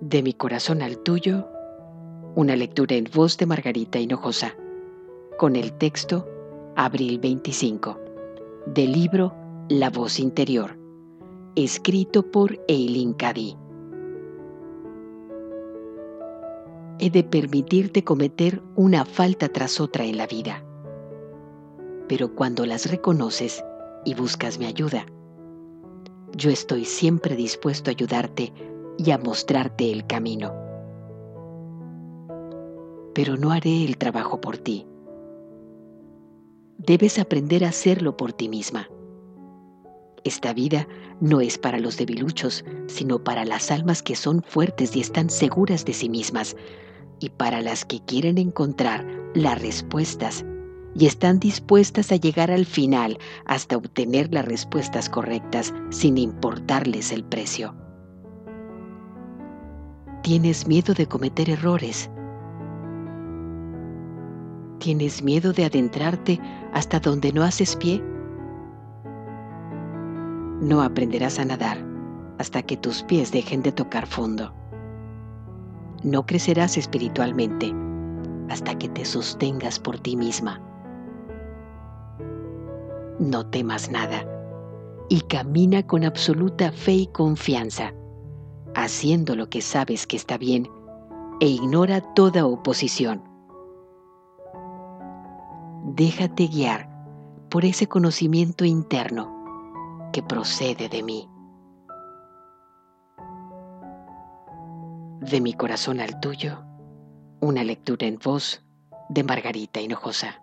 De mi corazón al tuyo, una lectura en voz de Margarita Hinojosa, con el texto Abril 25, del libro La voz interior, escrito por Eileen Cady. He de permitirte cometer una falta tras otra en la vida, pero cuando las reconoces y buscas mi ayuda, yo estoy siempre dispuesto a ayudarte y a mostrarte el camino. Pero no haré el trabajo por ti. Debes aprender a hacerlo por ti misma. Esta vida no es para los debiluchos, sino para las almas que son fuertes y están seguras de sí mismas, y para las que quieren encontrar las respuestas y están dispuestas a llegar al final hasta obtener las respuestas correctas sin importarles el precio. ¿Tienes miedo de cometer errores? ¿Tienes miedo de adentrarte hasta donde no haces pie? No aprenderás a nadar hasta que tus pies dejen de tocar fondo. No crecerás espiritualmente hasta que te sostengas por ti misma. No temas nada y camina con absoluta fe y confianza haciendo lo que sabes que está bien e ignora toda oposición. Déjate guiar por ese conocimiento interno que procede de mí. De mi corazón al tuyo, una lectura en voz de Margarita Hinojosa.